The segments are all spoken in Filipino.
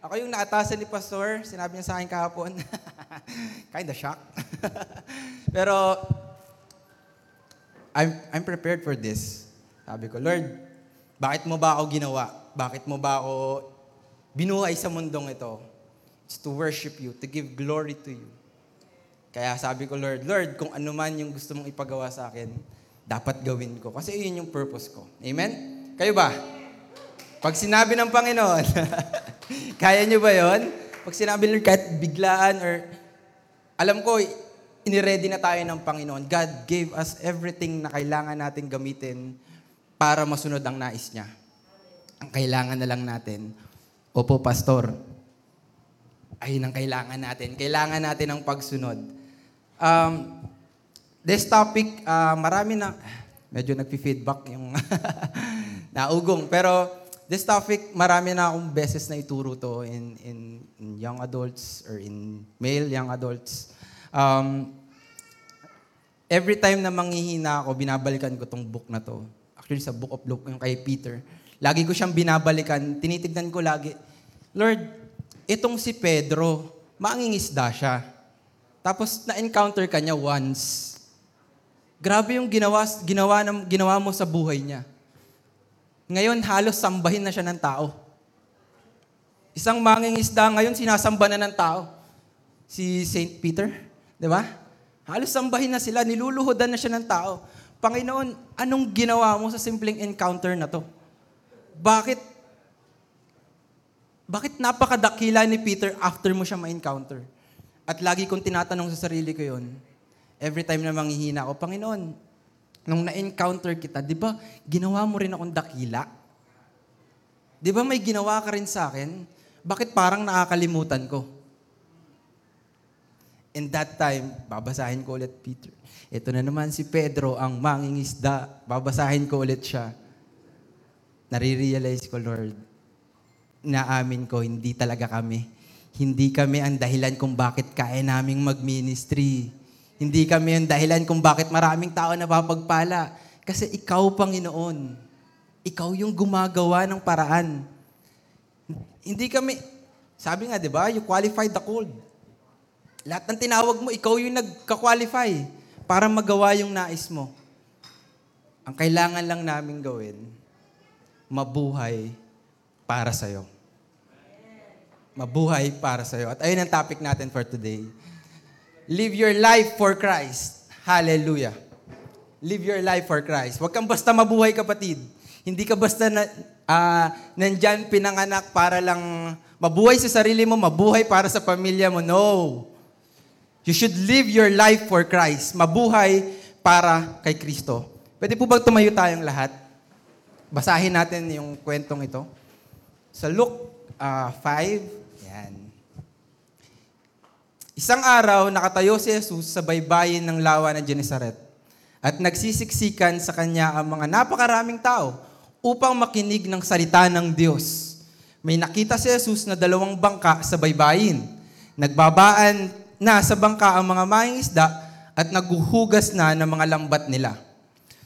Ako yung naatasan ni Pastor, sinabi niya sa akin kahapon. Kinda shocked. Pero, I'm, I'm prepared for this. Sabi ko, Lord, bakit mo ba ako ginawa? Bakit mo ba ako binuhay sa mundong ito? It's to worship you, to give glory to you. Kaya sabi ko, Lord, Lord, kung ano man yung gusto mong ipagawa sa akin, dapat gawin ko. Kasi yun yung purpose ko. Amen? Kayo ba? Pag sinabi ng Panginoon, kaya nyo ba yon? Pag sinabi Lord, kahit biglaan or, alam ko, iniready na tayo ng Panginoon. God gave us everything na kailangan natin gamitin para masunod ang nais niya. Ang kailangan na lang natin, Opo, Pastor, ayun ang kailangan natin. Kailangan natin ng pagsunod. Um, this topic, uh, marami na, medyo nagpi-feedback yung naugong. Pero this topic, marami na akong beses na ituro to in, in, in young adults or in male young adults. Um, every time na manghihina ako, binabalikan ko tong book na to. Actually, sa Book of Luke, yung kay Peter. Lagi ko siyang binabalikan. Tinitignan ko lagi, Lord, itong si Pedro, mangingisda siya. Tapos na-encounter ka niya once. Grabe yung ginawa, ginawa, ginawa mo sa buhay niya. Ngayon, halos sambahin na siya ng tao. Isang manging isda ngayon, sinasamba na ng tao. Si St. Peter, di ba? Halos sambahin na sila, niluluhodan na siya ng tao. Panginoon, anong ginawa mo sa simpleng encounter na to? Bakit bakit napakadakila ni Peter after mo siya ma-encounter? At lagi kong tinatanong sa sarili ko yon. Every time na manghihina ako, Panginoon, nung na-encounter kita, di ba, ginawa mo rin akong dakila? Di ba may ginawa ka rin sa akin? Bakit parang nakakalimutan ko? In that time, babasahin ko ulit Peter. Ito na naman si Pedro, ang mangingisda. Babasahin ko ulit siya. Nare-realize ko, Lord, naamin ko, hindi talaga kami. Hindi kami ang dahilan kung bakit kaya naming mag-ministry. Hindi kami ang dahilan kung bakit maraming tao napapagpala. Kasi ikaw, Panginoon, ikaw yung gumagawa ng paraan. Hindi kami, sabi nga, di ba, you qualified the called. Lahat ng tinawag mo, ikaw yung nagka-qualify para magawa yung nais mo. Ang kailangan lang namin gawin, mabuhay para sa'yo. Mabuhay para sa'yo. At ayun ang topic natin for today. Live your life for Christ. Hallelujah. Live your life for Christ. Huwag kang basta mabuhay, kapatid. Hindi ka basta na, uh, nandyan pinanganak para lang mabuhay sa sarili mo, mabuhay para sa pamilya mo. No. You should live your life for Christ. Mabuhay para kay Kristo. Pwede po bang tumayo tayong lahat? Basahin natin yung kwentong ito. Sa Luke uh, 5, Isang araw, nakatayo si Jesus sa baybayin ng lawa ng Genesaret at nagsisiksikan sa kanya ang mga napakaraming tao upang makinig ng salita ng Diyos. May nakita si Jesus na dalawang bangka sa baybayin. Nagbabaan na sa bangka ang mga mangingisda at naguhugas na ng mga lambat nila.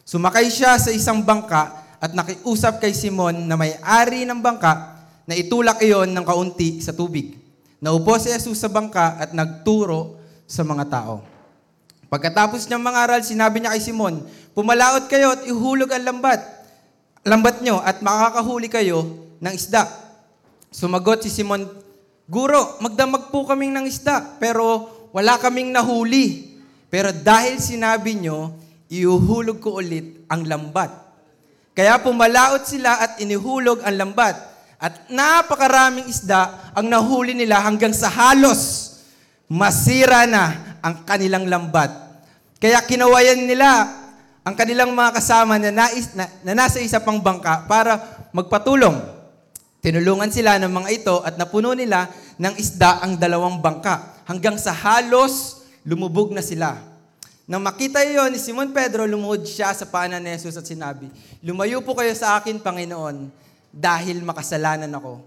Sumakay siya sa isang bangka at nakiusap kay Simon na may-ari ng bangka na itulak iyon ng kaunti sa tubig. Naupo si Jesus sa bangka at nagturo sa mga tao. Pagkatapos niyang mangaral, sinabi niya kay Simon, Pumalaot kayo at ihulog ang lambat, lambat niyo at makakahuli kayo ng isda. Sumagot si Simon, Guro, magdamag po kaming ng isda, pero wala kaming nahuli. Pero dahil sinabi niyo, iuhulog ko ulit ang lambat. Kaya pumalaot sila at inihulog ang lambat at napakaraming isda ang nahuli nila hanggang sa halos masira na ang kanilang lambat. Kaya kinawayan nila ang kanilang mga kasama na, nais, na, na nasa isa pang bangka para magpatulong. Tinulungan sila ng mga ito at napuno nila ng isda ang dalawang bangka hanggang sa halos lumubog na sila. Nang makita iyon ni Simon Pedro, lumuhod siya sa paanan ni Jesus at sinabi, Lumayo po kayo sa akin, Panginoon, dahil makasalanan ako.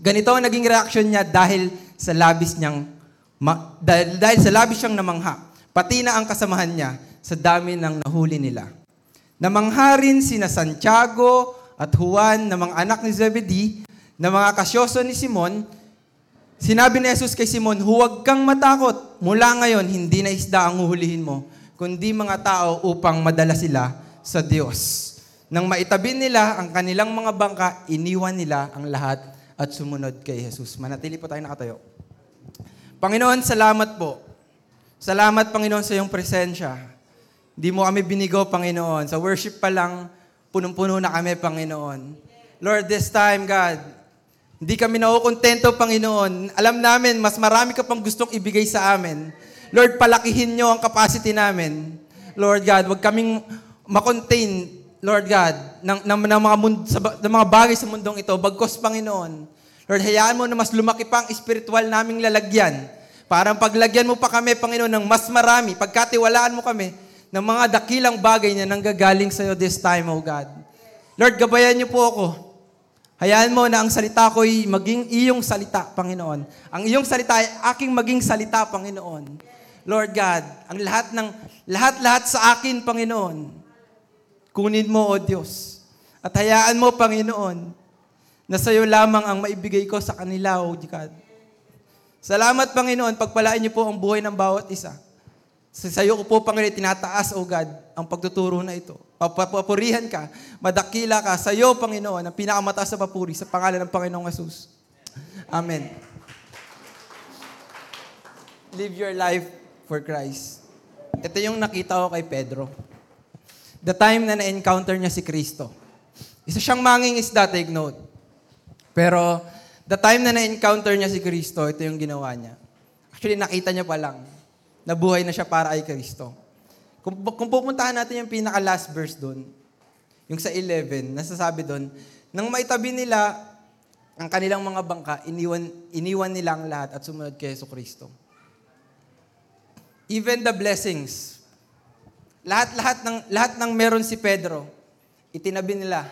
Ganito ang naging reaksyon niya dahil sa labis niyang ma, dahil, dahil sa labis siyang namangha. Pati na ang kasamahan niya sa dami ng nahuli nila. Namangha rin sina Santiago at Juan na mga anak ni Zebedee na mga kasyoso ni Simon, sinabi ni Jesus kay Simon, huwag kang matakot. Mula ngayon, hindi na isda ang huhulihin mo, kundi mga tao upang madala sila sa Diyos. Nang maitabi nila ang kanilang mga bangka, iniwan nila ang lahat at sumunod kay Jesus. Manatili po tayo nakatayo. Panginoon, salamat po. Salamat, Panginoon, sa iyong presensya. Hindi mo kami binigo, Panginoon. Sa worship pa lang, punong-puno na kami, Panginoon. Lord, this time, God, hindi kami nakukontento, Panginoon. Alam namin, mas marami ka pang gustong ibigay sa amin. Lord, palakihin nyo ang capacity namin. Lord God, wag kaming makontain, Lord God, ng, ng, ng, mga, mund, sa, ng mga bagay sa mundong ito. Bagkos, Panginoon. Lord, hayaan mo na mas lumaki pa ang spiritual naming lalagyan. Parang paglagyan mo pa kami, Panginoon, ng mas marami, pagkatiwalaan mo kami ng mga dakilang bagay na nanggagaling sa'yo this time, oh God. Lord, gabayan niyo po ako. Hayaan mo na ang salita ko'y maging iyong salita, Panginoon. Ang iyong salita ay aking maging salita, Panginoon. Lord God, ang lahat ng lahat-lahat sa akin, Panginoon. Kunin mo, O Diyos. At hayaan mo, Panginoon, na sa iyo lamang ang maibigay ko sa kanila, O God. Salamat, Panginoon, pagpalain niyo po ang buhay ng bawat isa. Sa iyo ko po, Panginoon, tinataas, O God, ang pagtuturo na ito. Papapurihan ka, madakila ka. Sa iyo, Panginoon, ang pinakamataas sa papuri, sa pangalan ng Panginoong Jesus. Amen. Live your life for Christ. Ito yung nakita ko kay Pedro. The time na na-encounter niya si Kristo. Isa siyang manging isda, take note. Pero, the time na na-encounter niya si Kristo, ito yung ginawa niya. Actually, nakita niya pa lang. Nabuhay na siya para ay Kristo. Kung, kung pupuntahan natin yung pinaka-last verse doon, yung sa 11, nasasabi doon, nang maitabi nila ang kanilang mga bangka, iniwan, iniwan nila ang lahat at sumunod kay Yeso Kristo. Even the blessings, lahat-lahat ng lahat ng meron si Pedro, itinabi nila,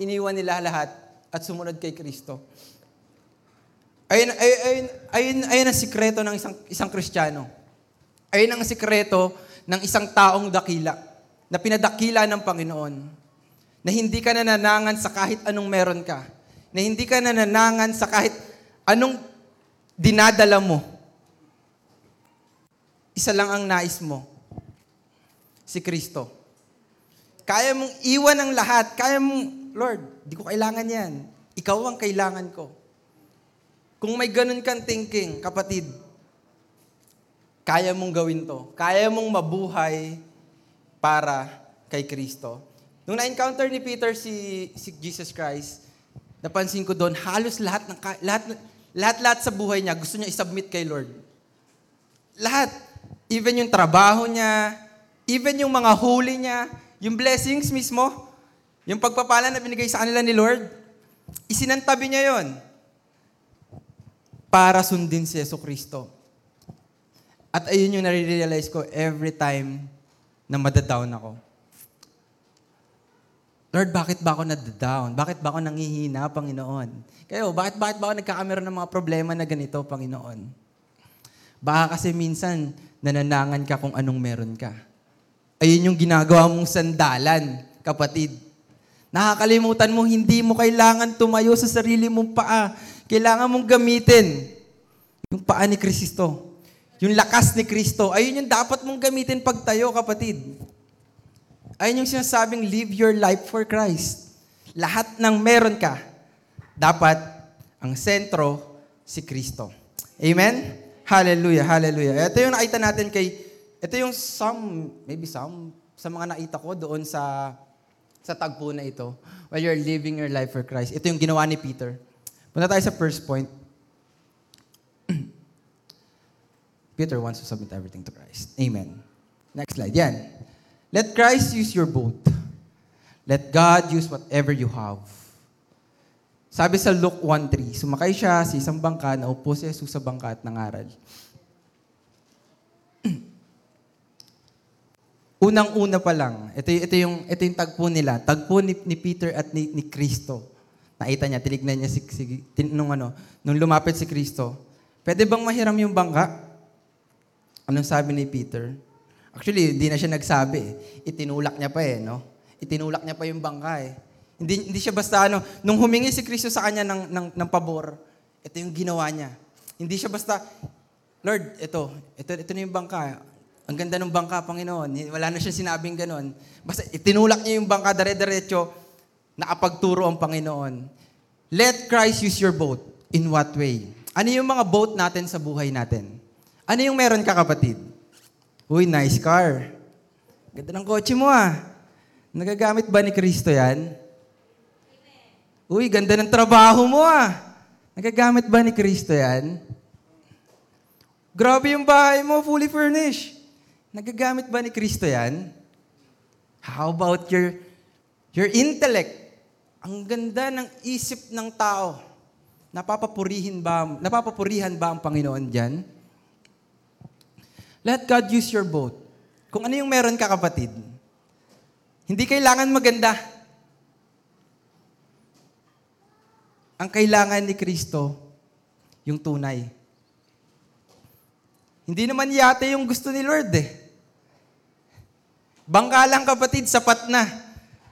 iniwan nila lahat at sumunod kay Kristo. Ayun, ayun, ayun, ayun, ayun ang sikreto ng isang, isang Kristiyano. Ayun ang sikreto ng isang taong dakila, na pinadakila ng Panginoon, na hindi ka nananangan sa kahit anong meron ka, na hindi ka nananangan sa kahit anong dinadala mo. Isa lang ang nais mo, si Kristo. Kaya mong iwan ang lahat. Kaya mong, Lord, di ko kailangan yan. Ikaw ang kailangan ko. Kung may ganun kang thinking, kapatid, kaya mong gawin to. Kaya mong mabuhay para kay Kristo. Nung na-encounter ni Peter si, si Jesus Christ, napansin ko doon, halos lahat ng lahat lahat lahat sa buhay niya gusto niya i-submit kay Lord. Lahat. Even yung trabaho niya, Even yung mga holy niya, yung blessings mismo, yung pagpapala na binigay sa kanila ni Lord, isinantabi niya yon para sundin si Yeso Kristo. At ayun yung nare-realize ko every time na madadown ako. Lord, bakit ba ako nadadown? Bakit ba ako nangihina, Panginoon? Kayo, bakit, bakit ba ako nagkakameron ng mga problema na ganito, Panginoon? Baka kasi minsan nananangan ka kung anong meron ka. Ayun yung ginagawa mong sandalan, kapatid. Nakakalimutan mo, hindi mo kailangan tumayo sa sarili mong paa. Kailangan mong gamitin yung paa ni Kristo. Yung lakas ni Kristo. Ayun yung dapat mong gamitin pagtayo, kapatid. Ayun yung sinasabing, live your life for Christ. Lahat ng meron ka, dapat ang sentro si Kristo. Amen? Hallelujah, hallelujah. Ito yung nakita natin kay ito yung some, maybe some, sa mga nakita ko doon sa sa tagpo na ito, while you're living your life for Christ. Ito yung ginawa ni Peter. Punta tayo sa first point. Peter wants to submit everything to Christ. Amen. Next slide. Yan. Let Christ use your boat. Let God use whatever you have. Sabi sa Luke 1.3, sumakay siya sa isang bangka, naupo si Jesus sa bangka at nangaral. Unang-una pa lang, ito, ito, yung, ito yung tagpo nila. Tagpo ni, ni Peter at ni, ni Kristo. Nakita niya, tinignan niya si, si, tin, nung, ano, nung lumapit si Kristo. Pwede bang mahiram yung bangka? Anong sabi ni Peter? Actually, hindi na siya nagsabi. Eh. Itinulak niya pa eh, no? Itinulak niya pa yung bangka eh. Hindi, hindi siya basta ano, nung humingi si Kristo sa kanya ng, ng, ng pabor, ito yung ginawa niya. Hindi siya basta, Lord, ito, ito, ito na yung bangka. Ang ganda ng bangka, Panginoon. Wala na siya sinabing ganon. Basta itinulak niya yung bangka, dare-diretso, nakapagturo ang Panginoon. Let Christ use your boat. In what way? Ano yung mga boat natin sa buhay natin? Ano yung meron ka, kapatid? Uy, nice car. Ganda ng kotse mo ah. Nagagamit ba ni Kristo yan? Uy, ganda ng trabaho mo ah. Nagagamit ba ni Kristo yan? Grabe yung bahay mo, fully furnished. Nagagamit ba ni Kristo yan? How about your, your intellect? Ang ganda ng isip ng tao. Napapapurihin ba, napapapurihan ba ang Panginoon dyan? Let God use your boat. Kung ano yung meron ka, kapatid. Hindi kailangan maganda. Ang kailangan ni Kristo, yung tunay. Hindi naman yate yung gusto ni Lord eh. Bangka lang kapatid, sapat na.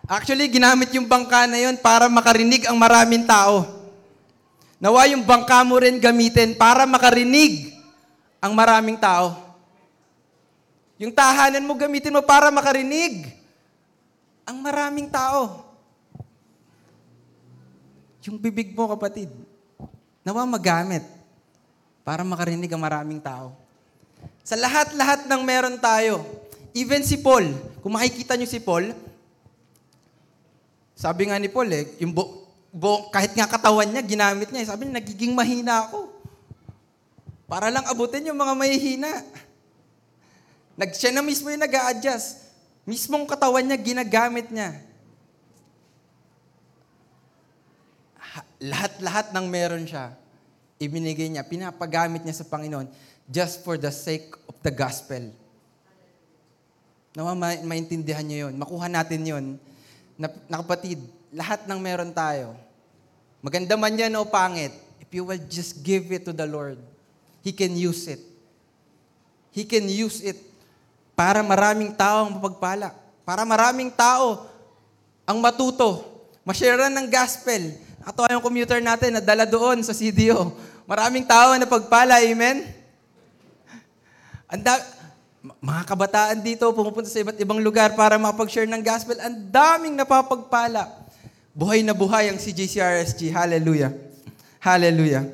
Actually, ginamit yung bangka na yon para makarinig ang maraming tao. Nawa yung bangka mo rin gamitin para makarinig ang maraming tao. Yung tahanan mo gamitin mo para makarinig ang maraming tao. Yung bibig mo, kapatid, nawa magamit para makarinig ang maraming tao. Sa lahat-lahat ng meron tayo, even si Paul, kung makikita niyo si Paul, sabi nga ni Paul eh, yung bu- bu- kahit nga katawan niya, ginamit niya. eh. Sabi niya, nagiging mahina ako. Para lang abutin yung mga mahihina. Nag, siya na mismo yung nag adjust Mismong katawan niya, ginagamit niya. Ha- lahat-lahat ng meron siya, ibinigay niya, pinapagamit niya sa Panginoon just for the sake of the gospel. Nawa ma- maintindihan niyo yun. Makuha natin yun. Na, na kapatid, lahat ng meron tayo, maganda man yan o pangit, if you will just give it to the Lord, He can use it. He can use it para maraming tao ang mapagpala. Para maraming tao ang matuto. Masharean ng gospel. Ato yung commuter natin na dala doon sa CDO. Maraming tao na pagpala. Amen? Anda, mga kabataan dito pumupunta sa iba't ibang lugar para makapag-share ng gospel. Ang daming napapagpala. Buhay na buhay ang CJCRSG. Hallelujah. Hallelujah.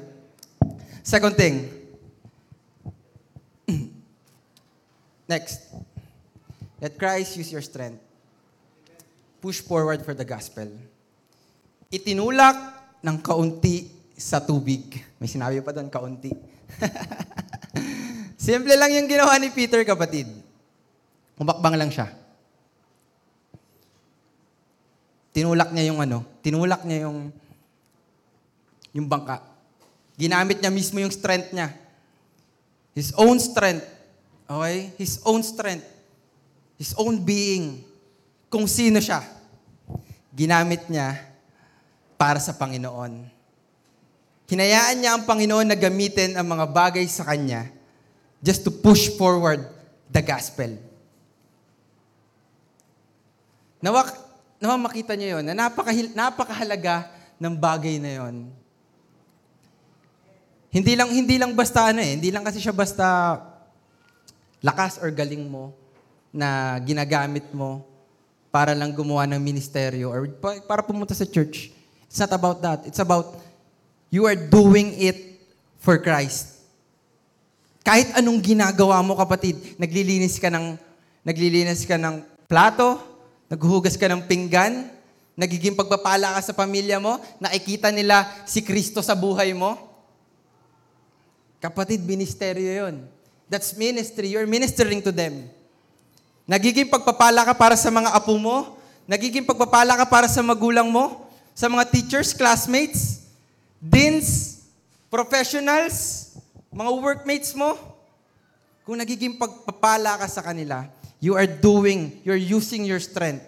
Second thing, Next. Let Christ use your strength. Push forward for the gospel. Itinulak ng kaunti sa tubig. May sinabi pa doon, kaunti. Simple lang yung ginawa ni Peter, kapatid. Umakbang lang siya. Tinulak niya yung ano, tinulak niya yung yung bangka. Ginamit niya mismo yung strength niya. His own strength Okay? His own strength. His own being. Kung sino siya. Ginamit niya para sa Panginoon. Hinayaan niya ang Panginoon na gamitin ang mga bagay sa Kanya just to push forward the gospel. Nawa, nawa makita niyo yun, na napakahil, napakahalaga ng bagay na yon. Hindi lang hindi lang basta ano eh, hindi lang kasi siya basta lakas or galing mo na ginagamit mo para lang gumawa ng ministeryo or para pumunta sa church. It's not about that. It's about you are doing it for Christ. Kahit anong ginagawa mo, kapatid, naglilinis ka ng naglilinis ka ng plato, naghuhugas ka ng pinggan, nagiging pagpapala ka sa pamilya mo, nakikita nila si Kristo sa buhay mo. Kapatid, ministeryo 'yon. That's ministry. You're ministering to them. Nagiging pagpapala ka para sa mga apo mo. Nagiging pagpapala ka para sa magulang mo. Sa mga teachers, classmates, deans, professionals, mga workmates mo. Kung nagiging pagpapala ka sa kanila, you are doing, you're using your strength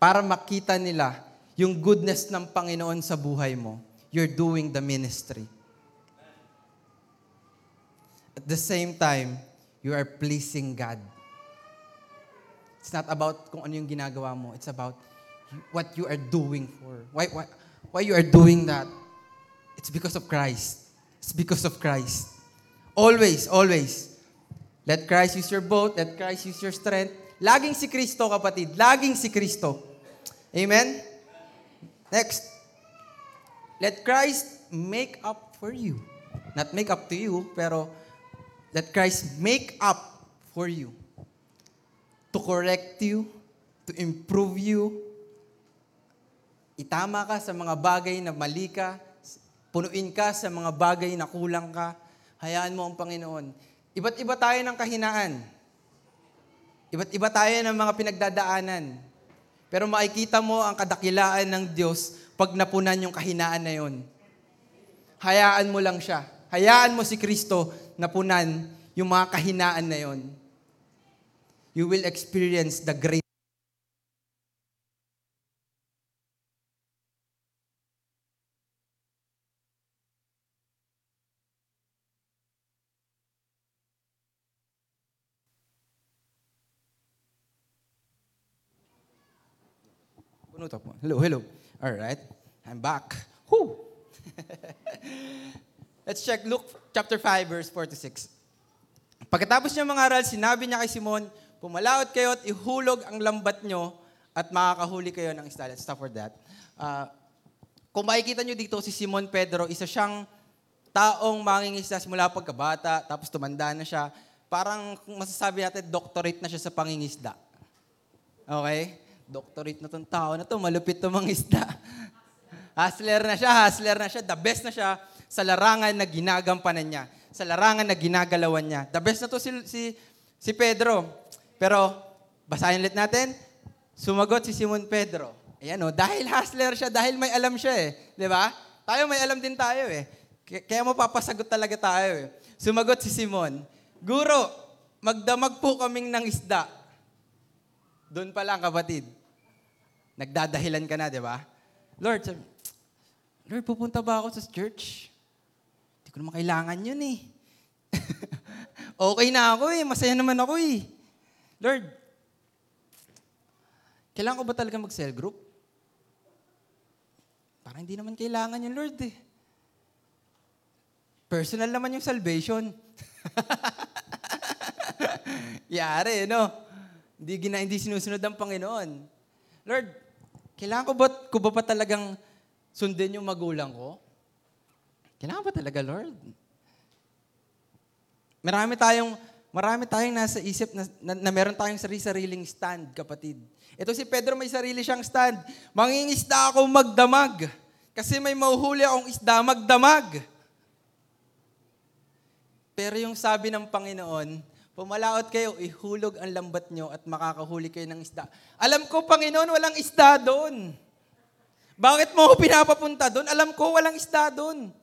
para makita nila yung goodness ng Panginoon sa buhay mo. You're doing the ministry. At the same time, you are pleasing God. It's not about kung ano yung ginagawa mo. It's about what you are doing for. Why, why, why you are doing that? It's because of Christ. It's because of Christ. Always, always. Let Christ use your boat. Let Christ use your strength. Laging si Kristo, kapatid. Laging si Kristo. Amen? Next. Let Christ make up for you. Not make up to you, pero let Christ make up for you. To correct you, to improve you. Itama ka sa mga bagay na mali ka. Punuin ka sa mga bagay na kulang ka. Hayaan mo ang Panginoon. Iba't iba tayo ng kahinaan. Iba't iba tayo ng mga pinagdadaanan. Pero makikita mo ang kadakilaan ng Diyos pag napunan yung kahinaan na yon. Hayaan mo lang siya. Hayaan mo si Kristo napunan yung mga kahinaan na yon. You will experience the great Puno to po. Hello, hello. All right. I'm back. Whew. Let's check Luke chapter 5, verse 4 to 6. Pagkatapos niya mangaral, sinabi niya kay Simon, Pumalaot kayo at ihulog ang lambat nyo at makakahuli kayo ng isda. Let's stop for that. Uh, kung makikita nyo dito, si Simon Pedro, isa siyang taong mangingisda simula pagkabata, tapos tumanda na siya. Parang masasabi natin, doctorate na siya sa pangingisda. Okay? Doctorate na tong tao na to, malupit to mga isda. hustler na siya, hustler na siya, the best na siya sa larangan na ginagampanan niya, sa larangan na ginagalawan niya. The best na to si, si, si Pedro. Pero, basahin ulit natin, sumagot si Simon Pedro. Ayan o, dahil hustler siya, dahil may alam siya eh. Di ba? Tayo may alam din tayo eh. Kaya mapapasagot talaga tayo eh. Sumagot si Simon, Guro, magdamag po kaming ng isda. Doon pa lang, kapatid. Nagdadahilan ka na, di ba? Lord, sabi, Lord, pupunta ba ako sa church? Hindi ko naman kailangan yun eh. okay na ako eh. Masaya naman ako eh. Lord, kailangan ko ba talaga mag-cell group? Parang hindi naman kailangan yun, Lord eh. Personal naman yung salvation. Yari, no? Hindi, gina, hindi sinusunod ang Panginoon. Lord, kailangan ko ba, ko ba pa talagang sundin yung magulang ko? Kailangan ba talaga, Lord? Marami tayong, marami tayong nasa isip na, na, na meron tayong sarili-sariling stand, kapatid. Ito si Pedro may sarili siyang stand. Mangingisda ako magdamag. Kasi may mauhuli akong isda magdamag. Pero yung sabi ng Panginoon, Pumalaot kayo, ihulog ang lambat nyo at makakahuli kayo ng isda. Alam ko, Panginoon, walang isda doon. Bakit mo ako pinapapunta doon? Alam ko, walang isda doon.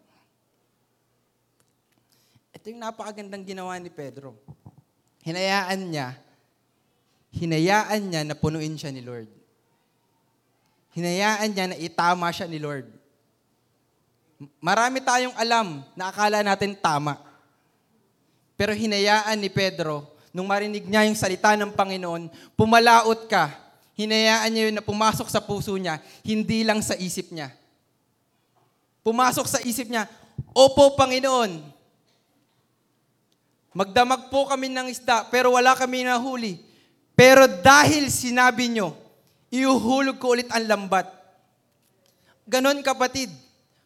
Ito yung napakagandang ginawa ni Pedro. Hinayaan niya, hinayaan niya na punuin siya ni Lord. Hinayaan niya na itama siya ni Lord. Marami tayong alam na akala natin tama. Pero hinayaan ni Pedro, nung marinig niya yung salita ng Panginoon, pumalaot ka. Hinayaan niya yun na pumasok sa puso niya, hindi lang sa isip niya. Pumasok sa isip niya, Opo, Panginoon, magdamag po kami ng isda, pero wala kami nahuli. Pero dahil sinabi nyo, iuhulog ko ulit ang lambat. Ganon kapatid.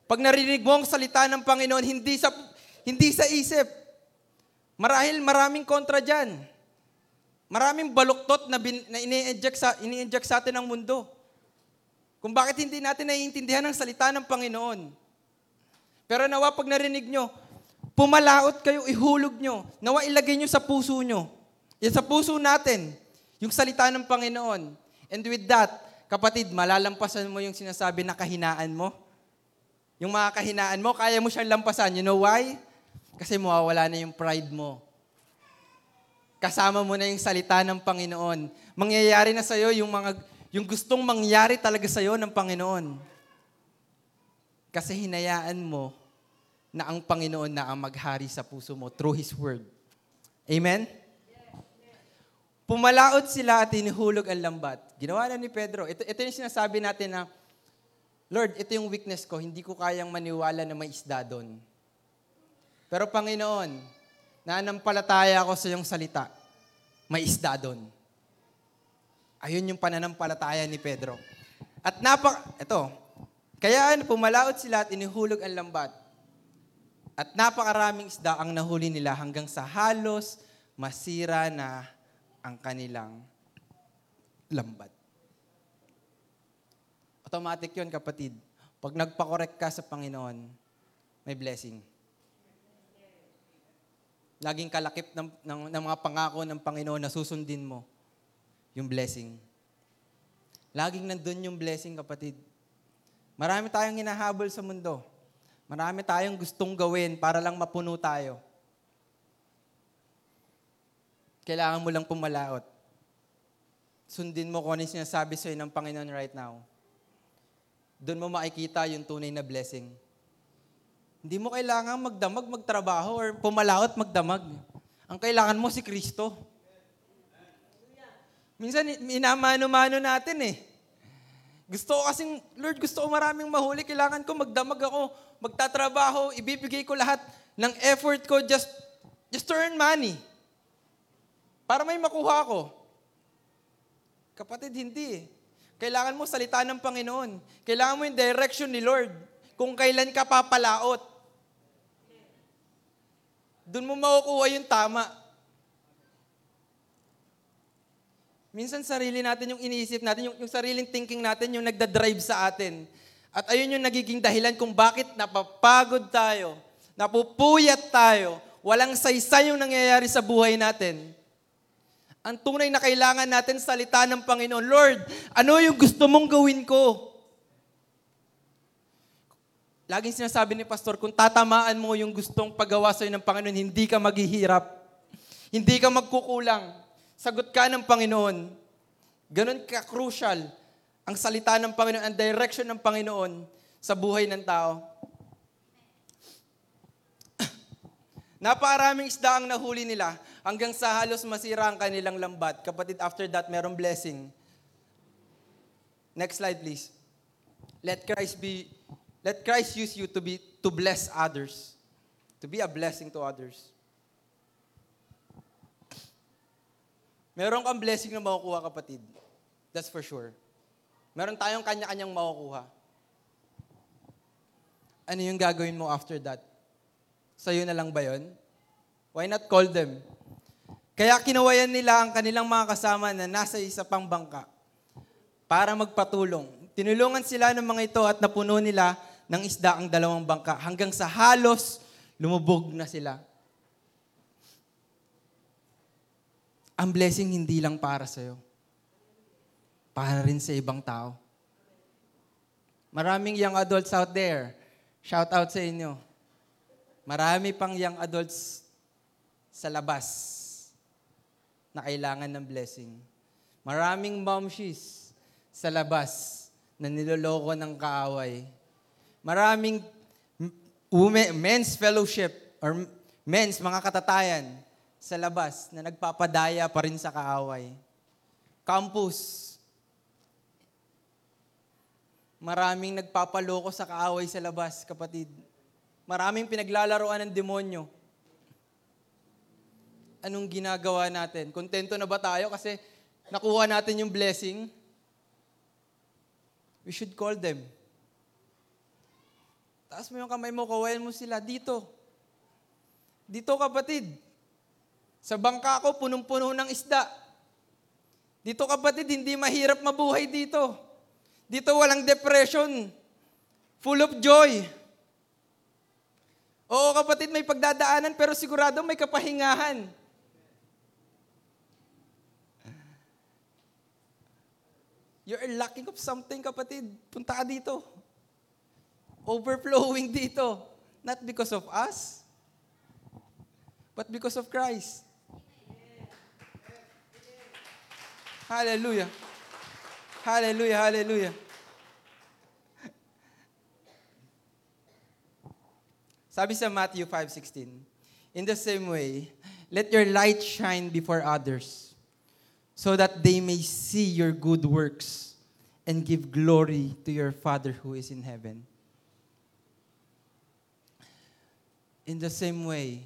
Pag narinig mo ang salita ng Panginoon, hindi sa, hindi sa isip, Marahil maraming kontra dyan. Maraming baluktot na, bin, na ini-inject sa, ini-inject sa atin ng mundo. Kung bakit hindi natin naiintindihan ang salita ng Panginoon. Pero nawa pag narinig nyo, pumalaot kayo, ihulog nyo. Nawa ilagay nyo sa puso nyo. Yan sa puso natin, yung salita ng Panginoon. And with that, kapatid, malalampasan mo yung sinasabi na kahinaan mo. Yung mga kahinaan mo, kaya mo siyang lampasan. You know why? Kasi mawawala na yung pride mo. Kasama mo na yung salita ng Panginoon. Mangyayari na sa'yo yung mga yung gustong mangyari talaga sa'yo ng Panginoon. Kasi hinayaan mo na ang Panginoon na ang maghari sa puso mo through His Word. Amen? Pumalaot sila at inihulog ang lambat. Ginawa na ni Pedro. Ito, ito yung sinasabi natin na, Lord, ito yung weakness ko. Hindi ko kayang maniwala na may isda doon. Pero Panginoon, nanampalataya ako sa iyong salita. May isda doon. Ayun yung pananampalataya ni Pedro. At napak, ito, kaya pumalaot sila at inihulog ang lambat. At napakaraming isda ang nahuli nila hanggang sa halos masira na ang kanilang lambat. Automatic yun, kapatid. Pag nagpakorek ka sa Panginoon, may blessing. Laging kalakip ng, ng, ng mga pangako ng Panginoon na susundin mo yung blessing. Laging nandun yung blessing, kapatid. Marami tayong hinahabol sa mundo. Marami tayong gustong gawin para lang mapuno tayo. Kailangan mo lang pumalaot. Sundin mo kung ano sinasabi sa'yo ng Panginoon right now. Doon mo makikita yung tunay na blessing. Hindi mo kailangan magdamag, magtrabaho, or pumalaot, magdamag. Ang kailangan mo si Kristo. Minsan, minamano-mano natin eh. Gusto ko kasing, Lord, gusto ko maraming mahuli. Kailangan ko magdamag ako, magtatrabaho, ibibigay ko lahat ng effort ko just, just to earn money. Para may makuha ko. Kapatid, hindi eh. Kailangan mo salita ng Panginoon. Kailangan mo yung direction ni Lord. Kung kailan ka papalaot. Doon mo makukuha yung tama. Minsan sarili natin yung iniisip natin, yung, yung sariling thinking natin, yung nagda-drive sa atin. At ayun yung nagiging dahilan kung bakit napapagod tayo, napupuyat tayo, walang saysay yung nangyayari sa buhay natin. Ang tunay na kailangan natin salita ng Panginoon, Lord, ano yung gusto mong gawin ko? Laging sinasabi ni Pastor, kung tatamaan mo yung gustong paggawa sa'yo ng Panginoon, hindi ka maghihirap. Hindi ka magkukulang. Sagot ka ng Panginoon. Ganon ka-crucial ang salita ng Panginoon, ang direction ng Panginoon sa buhay ng tao. Napakaraming isda ang nahuli nila hanggang sa halos masira ang kanilang lambat. Kapatid, after that, merong blessing. Next slide, please. Let Christ be, let Christ use you to be, to bless others. To be a blessing to others. Meron kang blessing na makukuha, kapatid. That's for sure. Meron tayong kanya-kanyang makukuha. Ano yung gagawin mo after that? Sa'yo na lang ba yon? Why not call them? Kaya kinawayan nila ang kanilang mga kasama na nasa isa pang bangka para magpatulong. Tinulungan sila ng mga ito at napuno nila ng isda ang dalawang bangka hanggang sa halos lumubog na sila. ang blessing hindi lang para sa'yo. Para rin sa ibang tao. Maraming young adults out there. Shout out sa inyo. Marami pang young adults sa labas na kailangan ng blessing. Maraming momshies sa labas na niloloko ng kaaway. Maraming men's fellowship or men's mga katatayan sa labas na nagpapadaya pa rin sa kaaway. Campus. Maraming nagpapaloko sa kaaway sa labas, kapatid. Maraming pinaglalaroan ng demonyo. Anong ginagawa natin? Kontento na ba tayo kasi nakuha natin yung blessing? We should call them. Taas mo yung kamay mo, kawain mo sila dito. Dito kapatid. Sa bangka ko, punong-puno ng isda. Dito kapatid, hindi mahirap mabuhay dito. Dito walang depression. Full of joy. Oo kapatid, may pagdadaanan pero sigurado may kapahingahan. You're lacking of something kapatid. Punta ka dito. Overflowing dito. Not because of us, but because of Christ. Hallelujah. Hallelujah, hallelujah. Sabi sa Matthew 5.16, In the same way, let your light shine before others, so that they may see your good works and give glory to your Father who is in heaven. In the same way,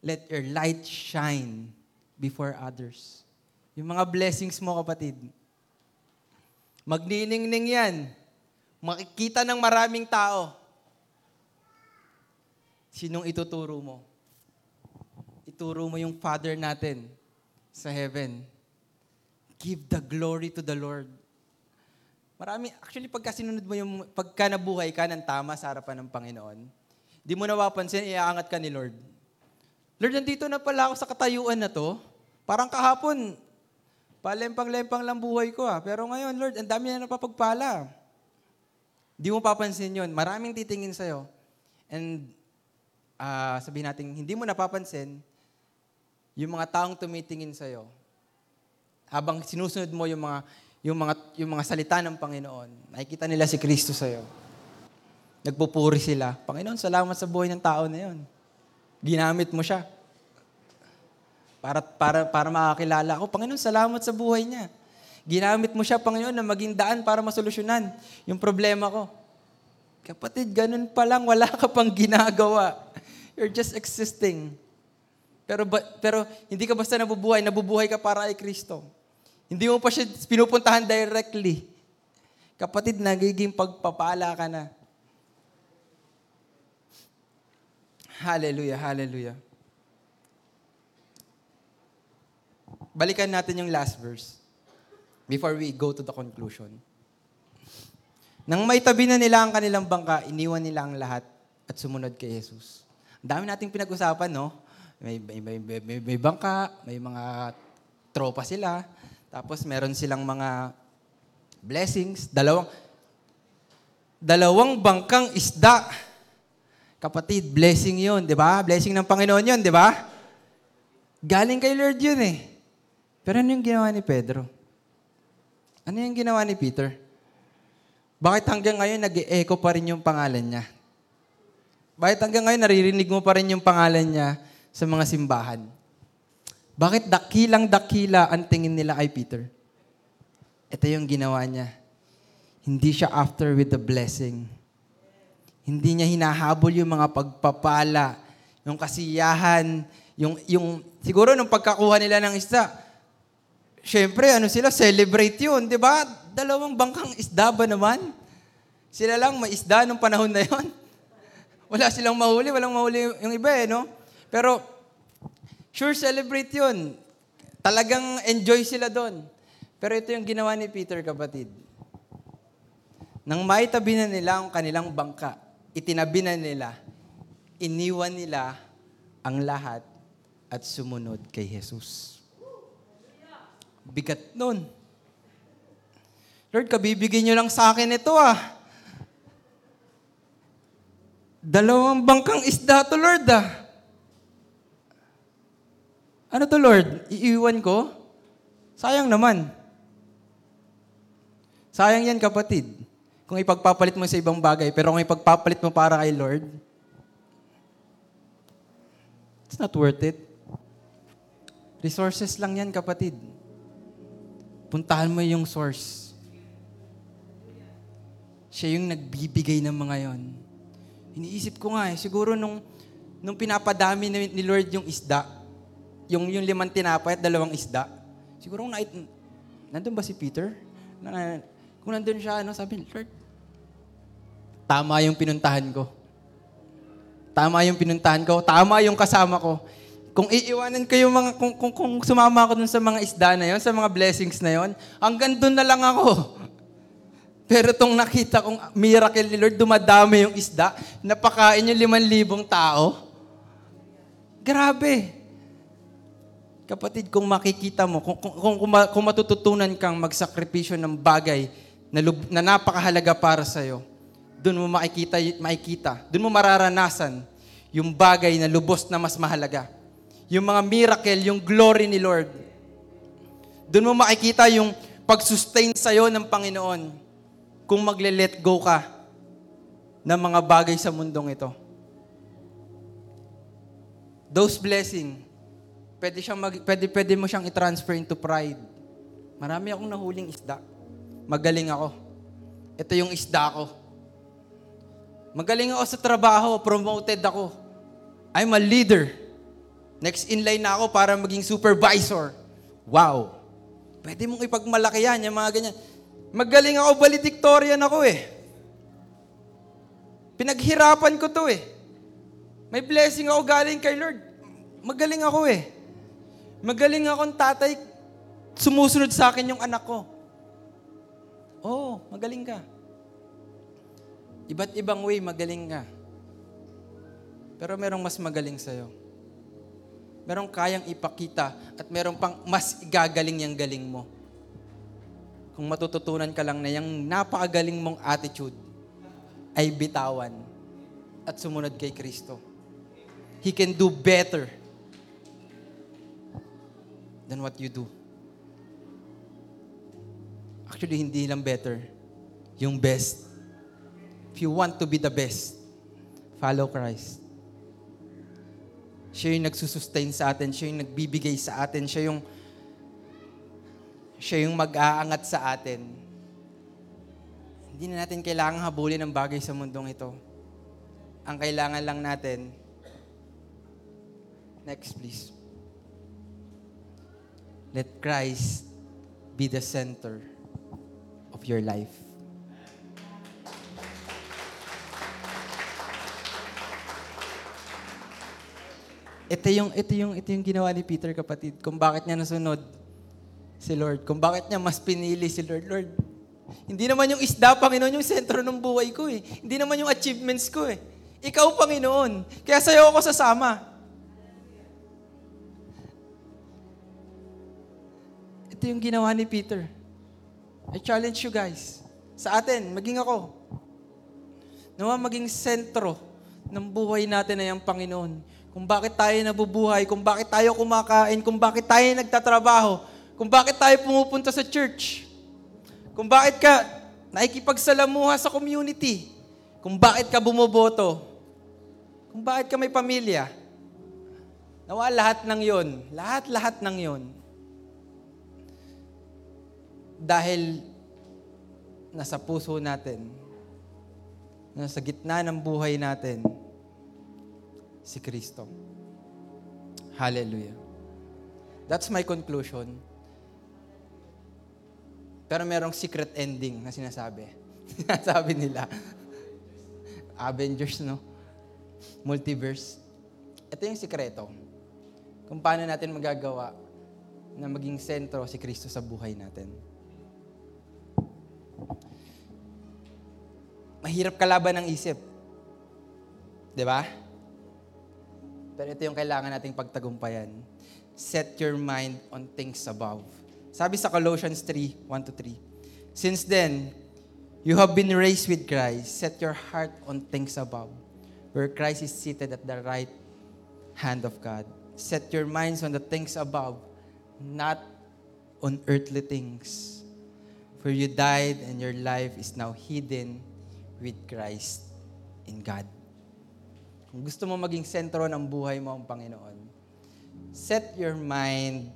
let your light shine before others. Yung mga blessings mo, kapatid, magniningning yan. Makikita ng maraming tao. Sinong ituturo mo? Ituro mo yung Father natin sa heaven. Give the glory to the Lord. Marami, actually, pagka sinunod mo yung, pagka nabuhay ka ng tama sa harapan ng Panginoon, di mo napapansin, iaangat ka ni Lord. Lord, nandito na pala ako sa katayuan na to. Parang kahapon, palempang-lempang lang buhay ko ah. Pero ngayon, Lord, ang dami na napapagpala. Di mo papansin yon. Maraming titingin sa'yo. And uh, sabihin natin, hindi mo napapansin, yung mga taong tumitingin sa'yo, habang sinusunod mo yung mga, yung mga, yung mga salita ng Panginoon, nakikita nila si Kristo sa'yo. Nagpupuri sila. Panginoon, salamat sa buhay ng tao na yon. Ginamit mo siya. Para, para, para makakilala ako. Panginoon, salamat sa buhay niya. Ginamit mo siya, Panginoon, na maging daan para masolusyonan yung problema ko. Kapatid, ganun pa lang, wala ka pang ginagawa. You're just existing. Pero, ba, pero hindi ka basta nabubuhay, nabubuhay ka para kay Kristo. Hindi mo pa siya pinupuntahan directly. Kapatid, nagiging pagpapala ka na. Hallelujah, hallelujah. Balikan natin yung last verse before we go to the conclusion. Nang may tabi na nila ang kanilang bangka, iniwan nila ang lahat at sumunod kay Jesus. Ang dami nating pinag-usapan, no? May, may, may, may, may bangka, may mga tropa sila, tapos meron silang mga blessings, dalawang, dalawang bangkang isda. Kapatid, blessing yun, di ba? Blessing ng Panginoon yun, di ba? Galing kay Lord yun eh. Pero ano yung ginawa ni Pedro? Ano yung ginawa ni Peter? Bakit hanggang ngayon nag-echo pa rin yung pangalan niya? Bakit hanggang ngayon naririnig mo pa rin yung pangalan niya sa mga simbahan? Bakit dakilang dakila ang tingin nila kay Peter? Ito yung ginawa niya. Hindi siya after with the blessing. Hindi niya hinahabol yung mga pagpapala, yung kasiyahan, yung, yung siguro nung pagkakuha nila ng isda, Siyempre, ano sila, celebrate yun, di ba? Dalawang bangkang isda ba naman? Sila lang may isda nung panahon na yon. Wala silang mahuli, walang mahuli yung iba eh, no? Pero, sure celebrate yun. Talagang enjoy sila doon. Pero ito yung ginawa ni Peter, kapatid. Nang maitabi na nila ang kanilang bangka, itinabi na nila, iniwan nila ang lahat at sumunod kay Jesus. Bigat nun. Lord, kabibigyan nyo lang sa akin ito ah. Dalawang bangkang isda to, Lord ah. Ano to, Lord? Iiwan ko? Sayang naman. Sayang yan, kapatid. Kung ipagpapalit mo sa ibang bagay, pero kung ipagpapalit mo para kay Lord, it's not worth it. Resources lang yan, kapatid. Puntahan mo yung source. Siya yung nagbibigay ng mga yon. Iniisip ko nga eh, siguro nung, nung pinapadami ni Lord yung isda, yung, yung limang tinapay at dalawang isda, siguro kung nait, nandun ba si Peter? Na, kung nandun siya, ano, sabi, Lord, tama yung pinuntahan ko. Tama yung pinuntahan ko. Tama yung kasama ko. Kung iiwanan ko yung mga, kung, kung, kung sumama ako dun sa mga isda na yon, sa mga blessings na yon, hanggang dun na lang ako. Pero tong nakita kong miracle ni Lord, dumadami yung isda, napakain yung liman libong tao. Grabe. Kapatid, kung makikita mo, kung, kung, kung, kung matututunan kang magsakripisyo ng bagay na, na napakahalaga para sa'yo, doon mo makikita, makikita, doon mo mararanasan yung bagay na lubos na mas mahalaga yung mga miracle, yung glory ni Lord. Doon mo makikita yung pag-sustain sa'yo ng Panginoon kung magle-let go ka ng mga bagay sa mundong ito. Those blessing, pwede, siyang mag, pwede, pwede mo siyang i-transfer into pride. Marami akong nahuling isda. Magaling ako. Ito yung isda ko. Magaling ako sa trabaho, promoted ako. I'm a leader. Next in line na ako para maging supervisor. Wow. Pwede mong ipagmalaki yan, yung mga ganyan. Magaling ako, valedictorian ako eh. Pinaghirapan ko to eh. May blessing ako galing kay Lord. Magaling ako eh. Magaling akong tatay, sumusunod sa akin yung anak ko. Oh, magaling ka. Iba't ibang way, magaling ka. Pero merong mas magaling sa'yo. Merong kayang ipakita at merong pang mas igagaling yung galing mo. Kung matututunan ka lang na yung napakagaling mong attitude ay bitawan at sumunod kay Kristo. He can do better than what you do. Actually, hindi lang better. Yung best. If you want to be the best, follow Christ. Siya yung nagsusustain sa atin. Siya yung nagbibigay sa atin. Siya yung siya yung mag-aangat sa atin. Hindi na natin kailangan habulin ng bagay sa mundong ito. Ang kailangan lang natin, next please. Let Christ be the center of your life. Ito yung, ito yung, ito yung ginawa ni Peter, kapatid. Kung bakit niya nasunod si Lord. Kung bakit niya mas pinili si Lord. Lord, hindi naman yung isda, Panginoon, yung sentro ng buhay ko eh. Hindi naman yung achievements ko eh. Ikaw, Panginoon. Kaya sa'yo ako sasama. Ito yung ginawa ni Peter. I challenge you guys. Sa atin, maging ako. Nawa maging sentro ng buhay natin ay ang Panginoon. Kung bakit tayo nabubuhay, kung bakit tayo kumakain, kung bakit tayo nagtatrabaho, kung bakit tayo pumupunta sa church, kung bakit ka nakikipagsalamuha sa community, kung bakit ka bumoboto, kung bakit ka may pamilya. Nawa lahat ng yon, lahat-lahat ng yon. Dahil nasa puso natin, nasa gitna ng buhay natin, si Kristo. Hallelujah. That's my conclusion. Pero merong secret ending na sinasabi. sinasabi nila. Avengers, no? Multiverse. Ito yung sikreto. Kung paano natin magagawa na maging sentro si Kristo sa buhay natin. Mahirap kalaban ng isip. 'Di ba? Pero ito yung kailangan nating pagtagumpayan. Set your mind on things above. Sabi sa Colossians 3, 1 to 3. Since then, you have been raised with Christ. Set your heart on things above, where Christ is seated at the right hand of God. Set your minds on the things above, not on earthly things. For you died and your life is now hidden with Christ in God. Kung gusto mo maging sentro ng buhay mo ang Panginoon, set your mind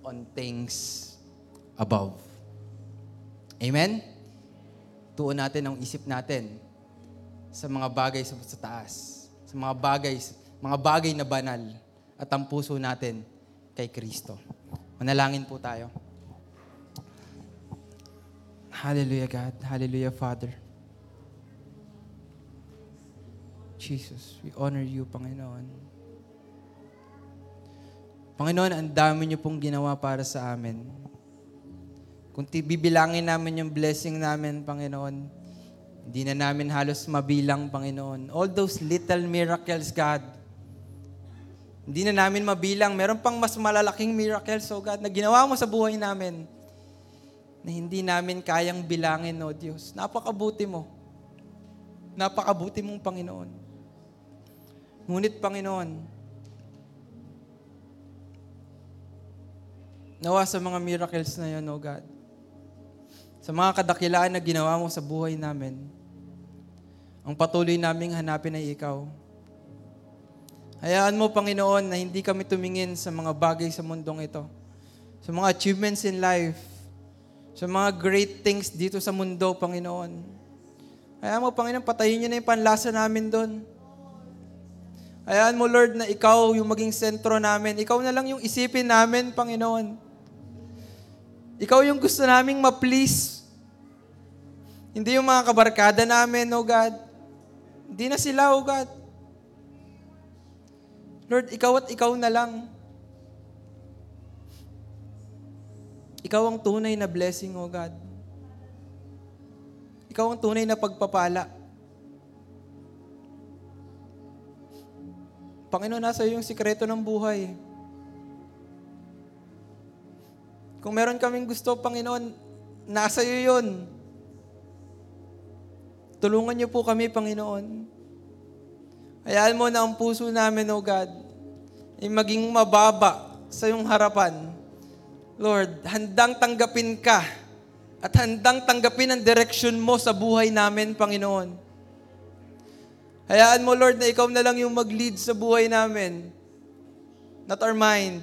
on things above. Amen? Tuon natin ang isip natin sa mga bagay sa, sa taas, sa mga bagay, mga bagay na banal, at ang puso natin kay Kristo. Manalangin po tayo. Hallelujah, God. Hallelujah, Father. Jesus, we honor you, Panginoon. Panginoon, ang dami niyo pong ginawa para sa amin. Kung bibilangin namin yung blessing namin, Panginoon, hindi na namin halos mabilang, Panginoon. All those little miracles, God, hindi na namin mabilang. Meron pang mas malalaking miracles, oh God, na ginawa mo sa buhay namin na hindi namin kayang bilangin, oh Diyos. Napakabuti mo. Napakabuti mong Panginoon. Ngunit, Panginoon, nawa sa mga miracles na yun, oh God, sa mga kadakilaan na ginawa mo sa buhay namin, ang patuloy naming hanapin ay Ikaw. Hayaan mo, Panginoon, na hindi kami tumingin sa mga bagay sa mundong ito. Sa mga achievements in life. Sa mga great things dito sa mundo, Panginoon. Hayaan mo, Panginoon, patayin niyo na yung panlasa namin doon. Hayaan mo, Lord, na ikaw yung maging sentro namin. Ikaw na lang yung isipin namin, Panginoon. Ikaw yung gusto naming ma-please. Hindi yung mga kabarkada namin, oh God. Hindi na sila, oh God. Lord, ikaw at ikaw na lang. Ikaw ang tunay na blessing, oh God. Ikaw ang tunay na pagpapala. Panginoon, nasa iyo yung sikreto ng buhay. Kung meron kaming gusto, Panginoon, nasa iyo yun. Tulungan niyo po kami, Panginoon. Hayaan mo na ang puso namin, O God, ay maging mababa sa iyong harapan. Lord, handang tanggapin ka at handang tanggapin ang direksyon mo sa buhay namin, Panginoon. Hayaan mo, Lord, na ikaw na lang yung mag-lead sa buhay namin. Not our mind.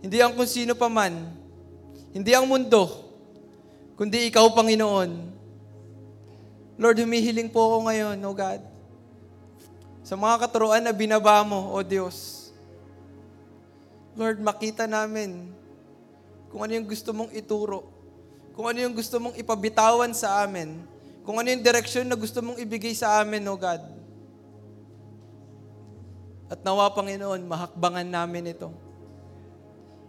Hindi ang kung sino pa man. Hindi ang mundo. Kundi ikaw, Panginoon. Lord, humihiling po ako ngayon, O God. Sa mga katuruan na binaba mo, O Diyos. Lord, makita namin kung ano yung gusto mong ituro. Kung ano yung gusto mong ipabitawan sa amin kung ano yung direksyon na gusto mong ibigay sa amin, O God. At nawa, Panginoon, mahakbangan namin ito.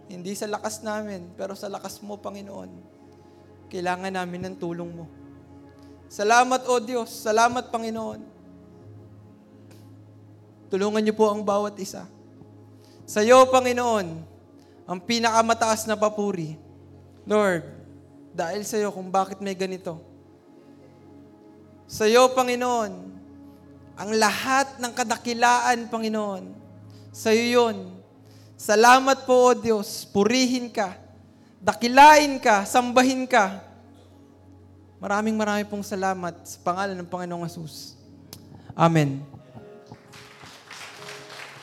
Hindi sa lakas namin, pero sa lakas mo, Panginoon. Kailangan namin ng tulong mo. Salamat, O Diyos. Salamat, Panginoon. Tulungan niyo po ang bawat isa. Sa iyo, Panginoon, ang pinakamataas na papuri. Lord, dahil sa iyo kung bakit may ganito sa iyo, Panginoon, ang lahat ng kadakilaan, Panginoon, sa iyo yun. Salamat po, O Diyos. Purihin ka. Dakilain ka. Sambahin ka. Maraming maraming pong salamat sa pangalan ng Panginoong Jesus. Amen.